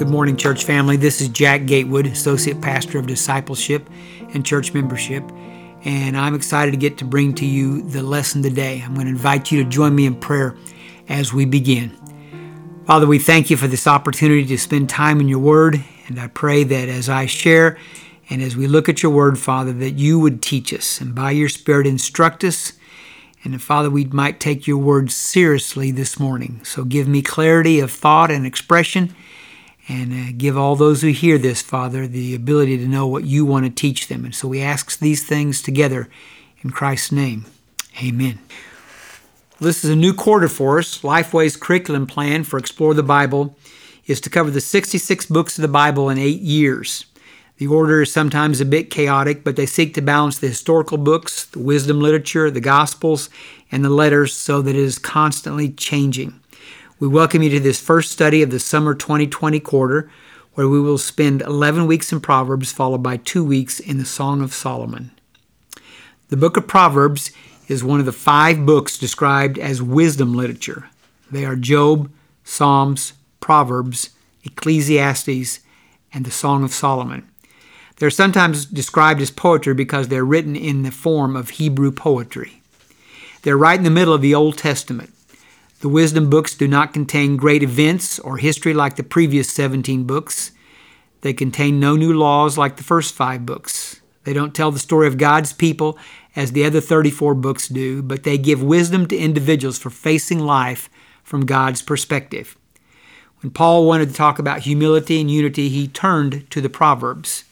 Good morning, church family. This is Jack Gatewood, Associate Pastor of Discipleship and Church Membership, and I'm excited to get to bring to you the lesson today. I'm going to invite you to join me in prayer as we begin. Father, we thank you for this opportunity to spend time in your word, and I pray that as I share and as we look at your word, Father, that you would teach us and by your Spirit instruct us. And Father, we might take your word seriously this morning. So give me clarity of thought and expression and uh, give all those who hear this, Father, the ability to know what you want to teach them. And so we ask these things together in Christ's name. Amen. This is a new quarter for us. Lifeway's curriculum plan for Explore the Bible is to cover the 66 books of the Bible in eight years. The order is sometimes a bit chaotic, but they seek to balance the historical books, the wisdom literature, the Gospels, and the letters so that it is constantly changing. We welcome you to this first study of the summer 2020 quarter, where we will spend 11 weeks in Proverbs, followed by two weeks in the Song of Solomon. The book of Proverbs is one of the five books described as wisdom literature. They are Job, Psalms, Proverbs, Ecclesiastes, and the Song of Solomon. They're sometimes described as poetry because they're written in the form of Hebrew poetry. They're right in the middle of the Old Testament. The wisdom books do not contain great events or history like the previous 17 books. They contain no new laws like the first five books. They don't tell the story of God's people as the other 34 books do, but they give wisdom to individuals for facing life from God's perspective. When Paul wanted to talk about humility and unity, he turned to the Proverbs.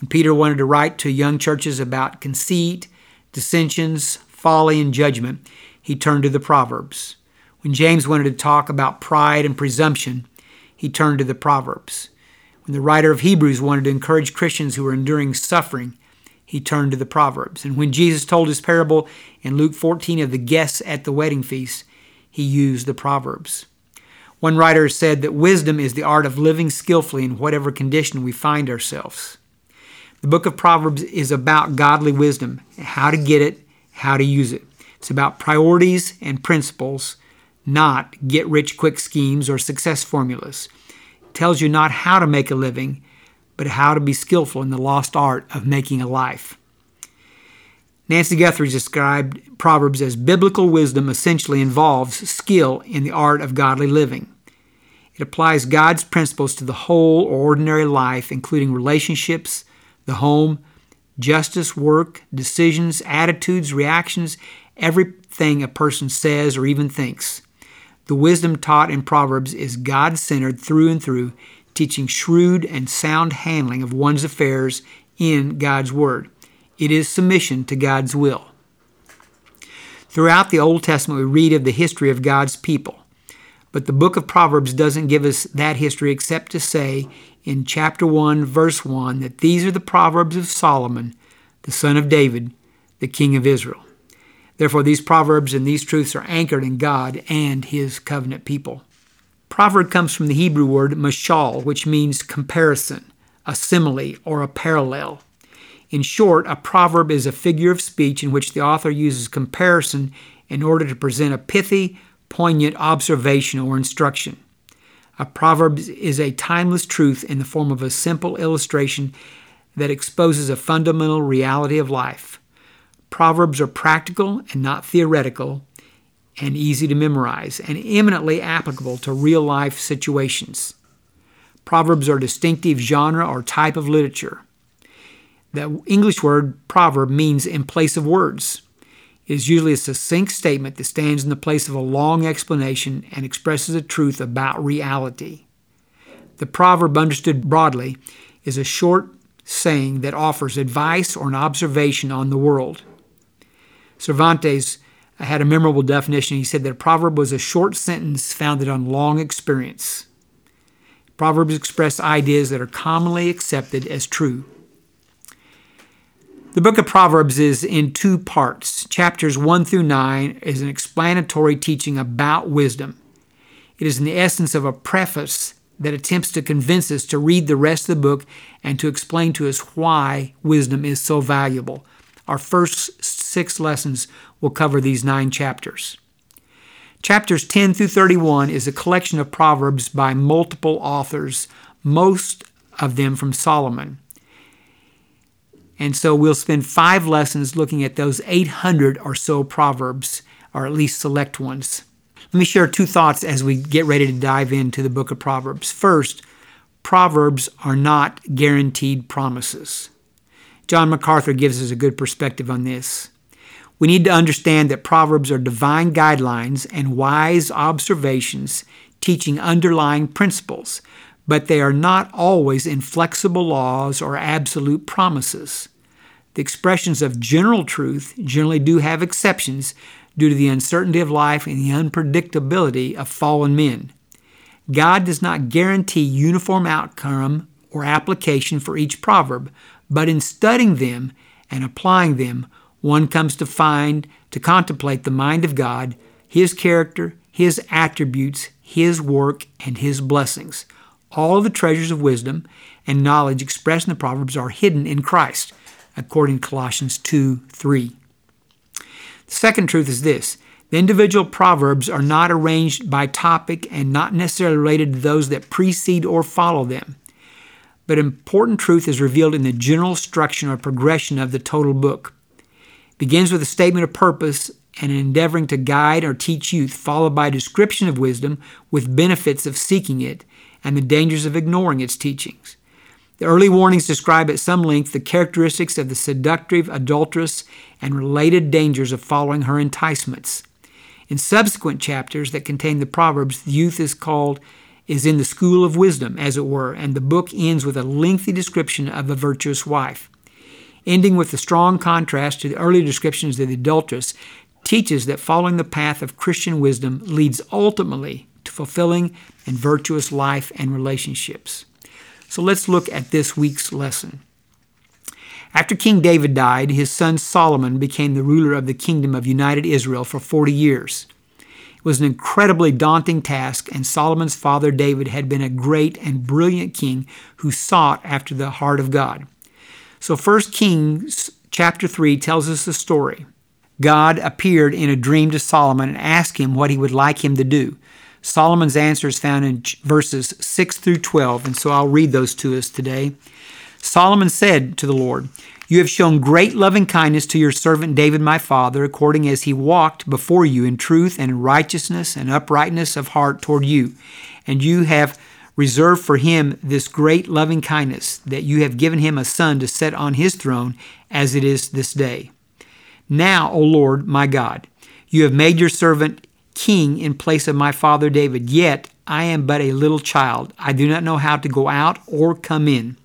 When Peter wanted to write to young churches about conceit, dissensions, folly, and judgment, he turned to the Proverbs. When James wanted to talk about pride and presumption, he turned to the Proverbs. When the writer of Hebrews wanted to encourage Christians who were enduring suffering, he turned to the Proverbs. And when Jesus told his parable in Luke 14 of the guests at the wedding feast, he used the Proverbs. One writer said that wisdom is the art of living skillfully in whatever condition we find ourselves. The book of Proverbs is about godly wisdom, how to get it, how to use it. It's about priorities and principles not get rich quick schemes or success formulas. It tells you not how to make a living, but how to be skillful in the lost art of making a life. Nancy Guthrie described Proverbs as biblical wisdom essentially involves skill in the art of godly living. It applies God's principles to the whole or ordinary life, including relationships, the home, justice, work, decisions, attitudes, reactions, everything a person says or even thinks. The wisdom taught in Proverbs is God centered through and through, teaching shrewd and sound handling of one's affairs in God's Word. It is submission to God's will. Throughout the Old Testament, we read of the history of God's people. But the book of Proverbs doesn't give us that history except to say in chapter 1, verse 1, that these are the Proverbs of Solomon, the son of David, the king of Israel. Therefore, these proverbs and these truths are anchored in God and His covenant people. Proverb comes from the Hebrew word mashal, which means comparison, a simile, or a parallel. In short, a proverb is a figure of speech in which the author uses comparison in order to present a pithy, poignant observation or instruction. A proverb is a timeless truth in the form of a simple illustration that exposes a fundamental reality of life. Proverbs are practical and not theoretical, and easy to memorize, and eminently applicable to real life situations. Proverbs are distinctive genre or type of literature. The English word proverb means in place of words. It is usually a succinct statement that stands in the place of a long explanation and expresses a truth about reality. The proverb, understood broadly, is a short saying that offers advice or an observation on the world. Cervantes had a memorable definition. He said that a proverb was a short sentence founded on long experience. Proverbs express ideas that are commonly accepted as true. The book of Proverbs is in two parts. Chapters 1 through 9 is an explanatory teaching about wisdom. It is in the essence of a preface that attempts to convince us to read the rest of the book and to explain to us why wisdom is so valuable. Our first six lessons will cover these nine chapters. Chapters 10 through 31 is a collection of proverbs by multiple authors, most of them from Solomon. And so we'll spend five lessons looking at those 800 or so proverbs, or at least select ones. Let me share two thoughts as we get ready to dive into the book of Proverbs. First, Proverbs are not guaranteed promises. John MacArthur gives us a good perspective on this. We need to understand that Proverbs are divine guidelines and wise observations teaching underlying principles, but they are not always inflexible laws or absolute promises. The expressions of general truth generally do have exceptions due to the uncertainty of life and the unpredictability of fallen men. God does not guarantee uniform outcome or application for each proverb, but in studying them and applying them, one comes to find, to contemplate the mind of God, His character, His attributes, His work, and His blessings. All the treasures of wisdom and knowledge expressed in the Proverbs are hidden in Christ, according to Colossians 2 3. The second truth is this the individual proverbs are not arranged by topic and not necessarily related to those that precede or follow them. But important truth is revealed in the general structure or progression of the total book. It begins with a statement of purpose and an endeavoring to guide or teach youth, followed by a description of wisdom with benefits of seeking it and the dangers of ignoring its teachings. The early warnings describe at some length the characteristics of the seductive adulteress and related dangers of following her enticements. In subsequent chapters that contain the Proverbs, the youth is called is in the school of wisdom, as it were, and the book ends with a lengthy description of a virtuous wife. Ending with the strong contrast to the early descriptions of the adulteress, teaches that following the path of Christian wisdom leads ultimately to fulfilling and virtuous life and relationships. So let's look at this week's lesson. After King David died, his son Solomon became the ruler of the kingdom of united Israel for 40 years. Was an incredibly daunting task, and Solomon's father David had been a great and brilliant king who sought after the heart of God. So 1 Kings chapter 3 tells us the story. God appeared in a dream to Solomon and asked him what he would like him to do. Solomon's answer is found in verses 6 through 12, and so I'll read those to us today. Solomon said to the Lord, You have shown great loving kindness to your servant David my father, according as he walked before you in truth and righteousness and uprightness of heart toward you. And you have reserved for him this great loving kindness, that you have given him a son to set on his throne, as it is this day. Now, O Lord my God, you have made your servant king in place of my father David. Yet I am but a little child. I do not know how to go out or come in.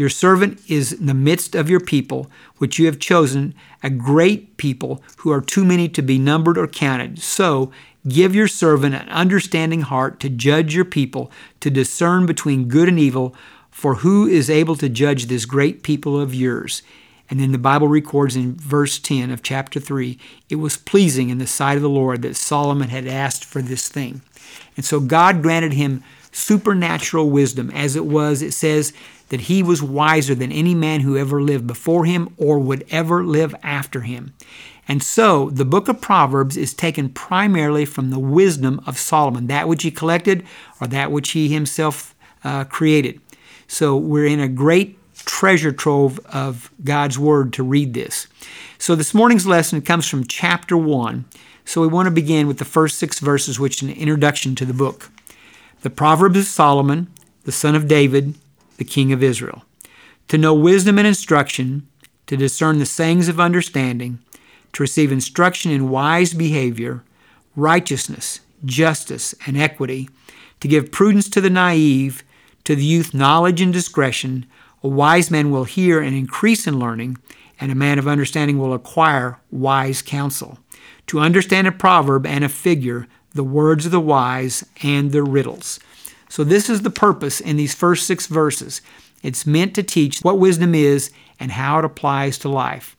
Your servant is in the midst of your people, which you have chosen, a great people who are too many to be numbered or counted. So give your servant an understanding heart to judge your people, to discern between good and evil. For who is able to judge this great people of yours? And then the Bible records in verse 10 of chapter 3 it was pleasing in the sight of the Lord that Solomon had asked for this thing. And so God granted him supernatural wisdom. As it was, it says that he was wiser than any man who ever lived before him or would ever live after him. And so the book of Proverbs is taken primarily from the wisdom of Solomon, that which he collected or that which he himself uh, created. So we're in a great treasure trove of God's Word to read this. So this morning's lesson comes from chapter 1. So we want to begin with the first six verses, which is an introduction to the book. The Proverbs of Solomon, the son of David, the king of Israel. To know wisdom and instruction, to discern the sayings of understanding, to receive instruction in wise behavior, righteousness, justice, and equity, to give prudence to the naive, to the youth knowledge and discretion, a wise man will hear and increase in learning, and a man of understanding will acquire wise counsel. To understand a proverb and a figure, the words of the wise and their riddles. So, this is the purpose in these first six verses. It's meant to teach what wisdom is and how it applies to life.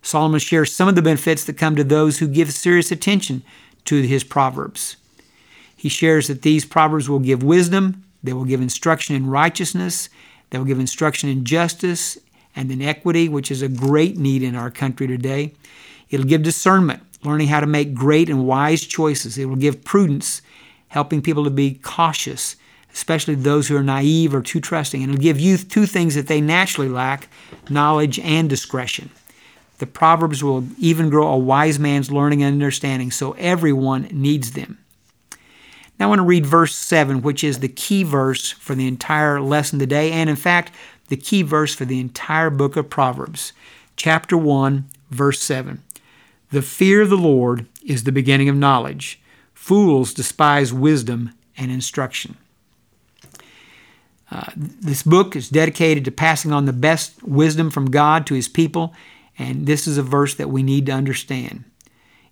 Solomon shares some of the benefits that come to those who give serious attention to his proverbs. He shares that these proverbs will give wisdom, they will give instruction in righteousness, they will give instruction in justice and in equity, which is a great need in our country today. It'll give discernment, learning how to make great and wise choices. It will give prudence, helping people to be cautious especially those who are naive or too trusting. And it'll give youth two things that they naturally lack knowledge and discretion. The Proverbs will even grow a wise man's learning and understanding, so everyone needs them. Now I want to read verse 7, which is the key verse for the entire lesson today, and in fact, the key verse for the entire book of Proverbs. Chapter 1, verse 7. The fear of the Lord is the beginning of knowledge. Fools despise wisdom and instruction. Uh, this book is dedicated to passing on the best wisdom from God to his people and this is a verse that we need to understand.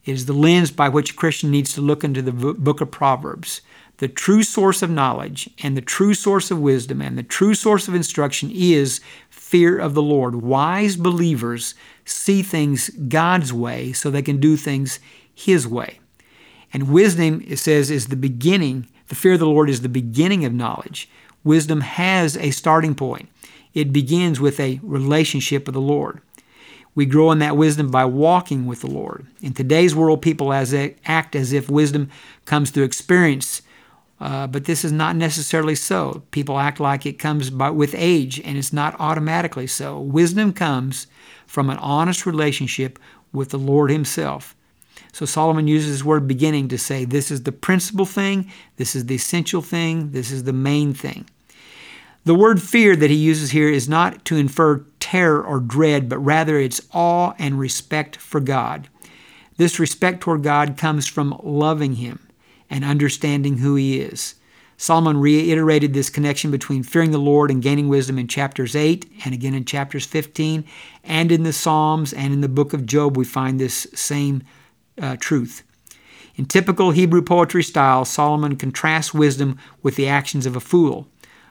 It is the lens by which a Christian needs to look into the book of Proverbs. The true source of knowledge and the true source of wisdom and the true source of instruction is fear of the Lord. Wise believers see things God's way so they can do things His way. And wisdom, it says, is the beginning. The fear of the Lord is the beginning of knowledge. Wisdom has a starting point. It begins with a relationship with the Lord. We grow in that wisdom by walking with the Lord. In today's world, people as act as if wisdom comes through experience, uh, but this is not necessarily so. People act like it comes by, with age, and it's not automatically so. Wisdom comes from an honest relationship with the Lord Himself. So Solomon uses his word beginning to say this is the principal thing, this is the essential thing, this is the main thing. The word fear that he uses here is not to infer terror or dread, but rather it's awe and respect for God. This respect toward God comes from loving Him and understanding who He is. Solomon reiterated this connection between fearing the Lord and gaining wisdom in chapters 8 and again in chapters 15, and in the Psalms and in the book of Job, we find this same uh, truth. In typical Hebrew poetry style, Solomon contrasts wisdom with the actions of a fool.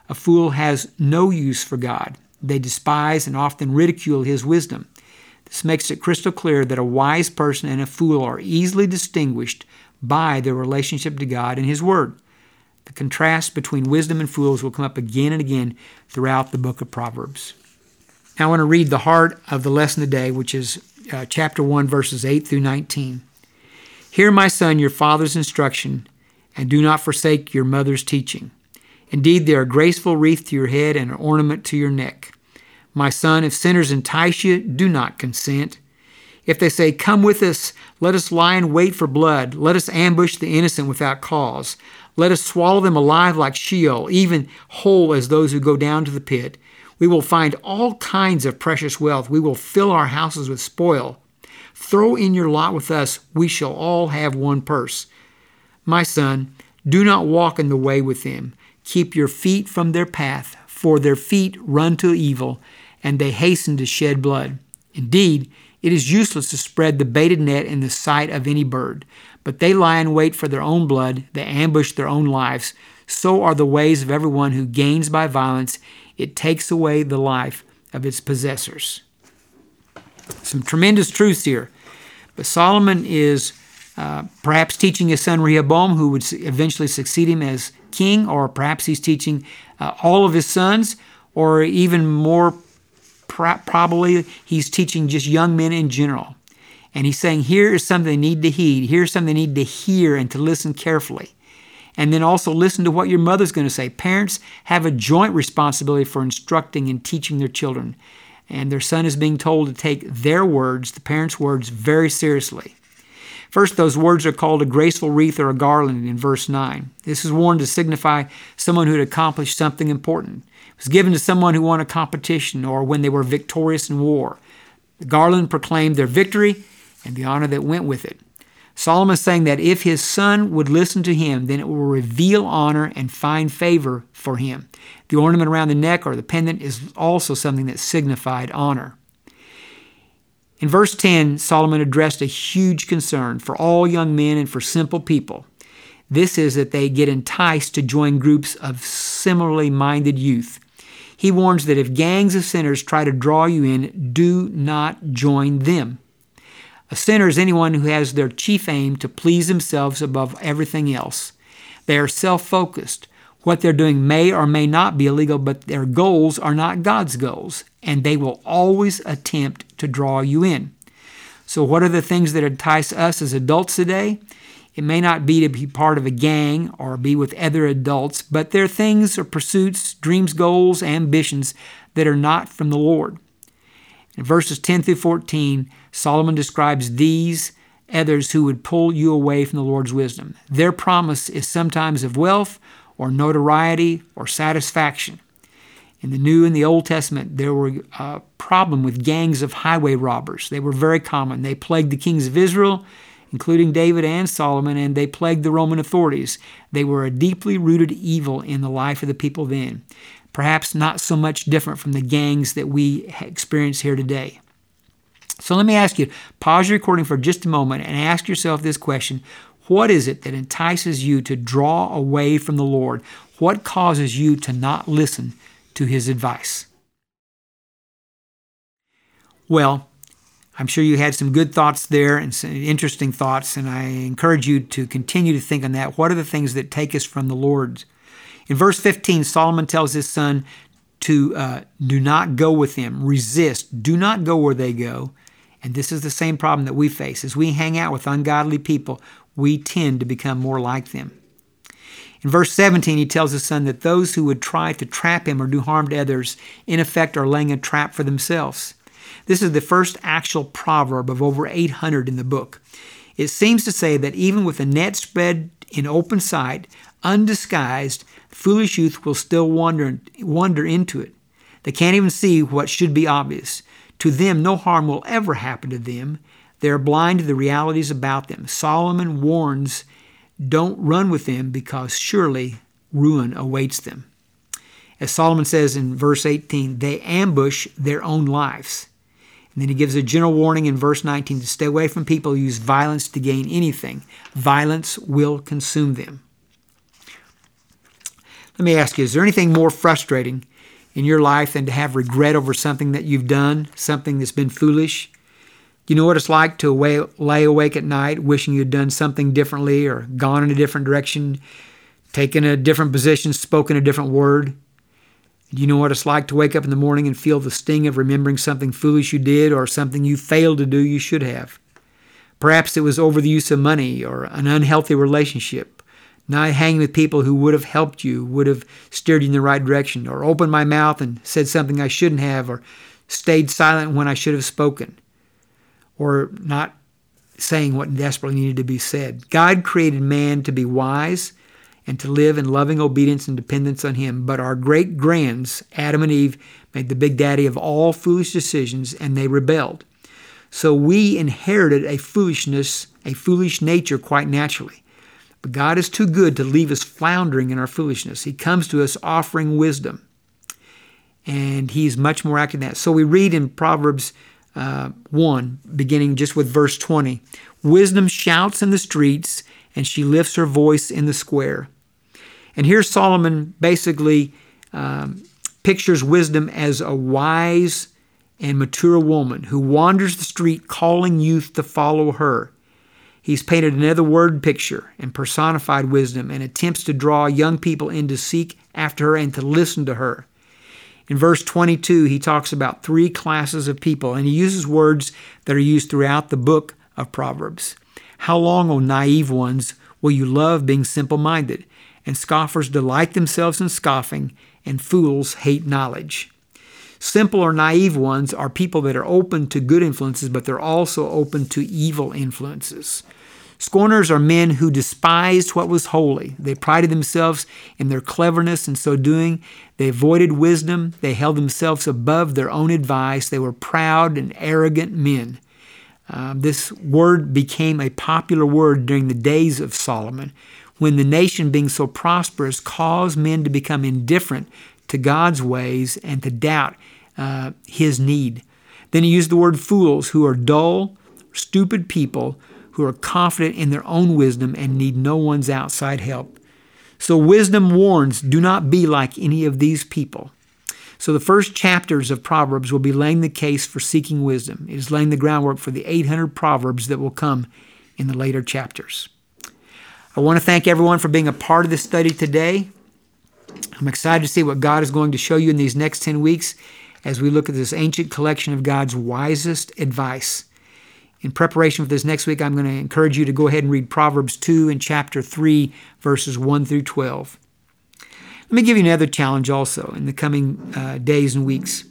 A fool has no use for God. They despise and often ridicule his wisdom. This makes it crystal clear that a wise person and a fool are easily distinguished by their relationship to God and His Word. The contrast between wisdom and fools will come up again and again throughout the book of Proverbs. Now I want to read the heart of the lesson today, which is uh, chapter 1, verses 8 through 19. Hear, my son, your father's instruction, and do not forsake your mother's teaching. Indeed, they are a graceful wreath to your head and an ornament to your neck. My son, if sinners entice you, do not consent. If they say, Come with us, let us lie in wait for blood, let us ambush the innocent without cause, let us swallow them alive like Sheol, even whole as those who go down to the pit. We will find all kinds of precious wealth. We will fill our houses with spoil. Throw in your lot with us. We shall all have one purse. My son, do not walk in the way with them. Keep your feet from their path, for their feet run to evil, and they hasten to shed blood. Indeed, it is useless to spread the baited net in the sight of any bird, but they lie in wait for their own blood, they ambush their own lives. So are the ways of everyone who gains by violence. It takes away the life of its possessors. Some tremendous truths here. But Solomon is uh, perhaps teaching his son Rehoboam, who would eventually succeed him as king, or perhaps he's teaching uh, all of his sons, or even more probably he's teaching just young men in general. And he's saying, here is something they need to heed, here's something they need to hear and to listen carefully. And then also listen to what your mother's going to say. Parents have a joint responsibility for instructing and teaching their children. And their son is being told to take their words, the parents' words, very seriously. First, those words are called a graceful wreath or a garland in verse 9. This is worn to signify someone who had accomplished something important. It was given to someone who won a competition or when they were victorious in war. The garland proclaimed their victory and the honor that went with it. Solomon is saying that if his son would listen to him, then it will reveal honor and find favor for him. The ornament around the neck or the pendant is also something that signified honor. In verse 10, Solomon addressed a huge concern for all young men and for simple people. This is that they get enticed to join groups of similarly minded youth. He warns that if gangs of sinners try to draw you in, do not join them. A sinner is anyone who has their chief aim to please themselves above everything else. They are self focused. What they're doing may or may not be illegal, but their goals are not God's goals, and they will always attempt to draw you in. So, what are the things that entice us as adults today? It may not be to be part of a gang or be with other adults, but they're things or pursuits, dreams, goals, ambitions that are not from the Lord. In verses 10 through 14, Solomon describes these others who would pull you away from the Lord's wisdom. Their promise is sometimes of wealth or notoriety or satisfaction. In the New and the Old Testament, there were a problem with gangs of highway robbers. They were very common. They plagued the kings of Israel, including David and Solomon, and they plagued the Roman authorities. They were a deeply rooted evil in the life of the people then. Perhaps not so much different from the gangs that we experience here today. So let me ask you pause your recording for just a moment and ask yourself this question What is it that entices you to draw away from the Lord? What causes you to not listen to his advice? Well, I'm sure you had some good thoughts there and some interesting thoughts, and I encourage you to continue to think on that. What are the things that take us from the Lord? In verse 15, Solomon tells his son to uh, do not go with them, resist, do not go where they go. And this is the same problem that we face. As we hang out with ungodly people, we tend to become more like them. In verse 17, he tells his son that those who would try to trap him or do harm to others, in effect, are laying a trap for themselves. This is the first actual proverb of over 800 in the book. It seems to say that even with a net spread in open sight, undisguised, foolish youth will still wander, wander into it. They can't even see what should be obvious. To them, no harm will ever happen to them. They are blind to the realities about them. Solomon warns don't run with them because surely ruin awaits them. As Solomon says in verse 18, they ambush their own lives. And then he gives a general warning in verse 19 to stay away from people who use violence to gain anything. Violence will consume them. Let me ask you is there anything more frustrating in your life than to have regret over something that you've done, something that's been foolish? You know what it's like to lay awake at night wishing you'd done something differently or gone in a different direction, taken a different position, spoken a different word? You know what it's like to wake up in the morning and feel the sting of remembering something foolish you did or something you failed to do you should have? Perhaps it was over the use of money or an unhealthy relationship, not hanging with people who would have helped you, would have steered you in the right direction, or opened my mouth and said something I shouldn't have, or stayed silent when I should have spoken, or not saying what desperately needed to be said. God created man to be wise and to live in loving obedience and dependence on Him. But our great grands, Adam and Eve, made the big daddy of all foolish decisions and they rebelled. So we inherited a foolishness, a foolish nature quite naturally. But God is too good to leave us floundering in our foolishness. He comes to us offering wisdom. And He's much more active than that. So we read in Proverbs uh, 1, beginning just with verse 20 Wisdom shouts in the streets, and she lifts her voice in the square. And here Solomon basically um, pictures wisdom as a wise and mature woman who wanders the street calling youth to follow her. He's painted another word picture and personified wisdom and attempts to draw young people in to seek after her and to listen to her. In verse 22, he talks about three classes of people, and he uses words that are used throughout the book of Proverbs. How long, O naive ones, will you love being simple minded? and scoffers delight themselves in scoffing, and fools hate knowledge. Simple or naive ones are people that are open to good influences, but they're also open to evil influences. Scorners are men who despised what was holy. They prided themselves in their cleverness, and so doing, they avoided wisdom. They held themselves above their own advice. They were proud and arrogant men. Uh, this word became a popular word during the days of Solomon, when the nation, being so prosperous, caused men to become indifferent to God's ways and to doubt uh, His need. Then he used the word fools, who are dull, stupid people who are confident in their own wisdom and need no one's outside help. So wisdom warns do not be like any of these people. So the first chapters of Proverbs will be laying the case for seeking wisdom. It is laying the groundwork for the 800 Proverbs that will come in the later chapters. I want to thank everyone for being a part of this study today. I'm excited to see what God is going to show you in these next 10 weeks as we look at this ancient collection of God's wisest advice. In preparation for this next week, I'm going to encourage you to go ahead and read Proverbs 2 and chapter 3, verses 1 through 12. Let me give you another challenge also in the coming uh, days and weeks.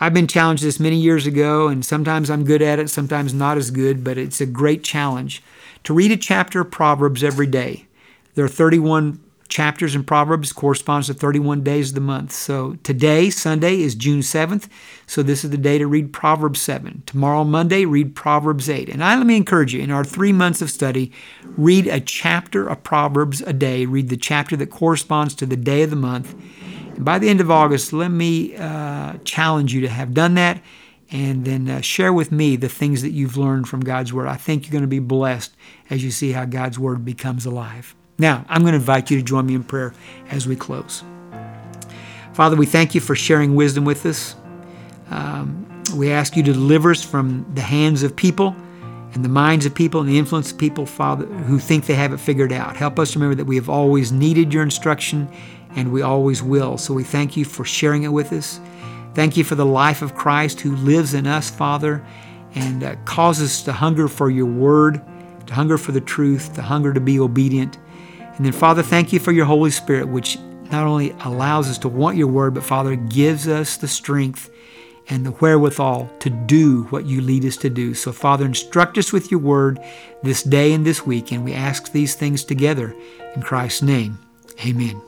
I've been challenged this many years ago, and sometimes I'm good at it, sometimes not as good, but it's a great challenge to read a chapter of Proverbs every day. There are 31 chapters in Proverbs corresponds to 31 days of the month. So today, Sunday, is June 7th. So this is the day to read Proverbs 7. Tomorrow, Monday, read Proverbs 8. And I let me encourage you, in our three months of study, read a chapter of Proverbs a day. Read the chapter that corresponds to the day of the month. And by the end of August, let me uh, challenge you to have done that and then uh, share with me the things that you've learned from God's Word. I think you're going to be blessed as you see how God's Word becomes alive. Now, I'm going to invite you to join me in prayer as we close. Father, we thank you for sharing wisdom with us. Um, we ask you to deliver us from the hands of people and the minds of people and the influence of people, Father, who think they have it figured out. Help us remember that we have always needed your instruction and we always will. So we thank you for sharing it with us. Thank you for the life of Christ who lives in us, Father, and uh, causes us to hunger for your word, to hunger for the truth, to hunger to be obedient. And then, Father, thank you for your Holy Spirit, which not only allows us to want your word, but Father, gives us the strength and the wherewithal to do what you lead us to do. So, Father, instruct us with your word this day and this week, and we ask these things together in Christ's name. Amen.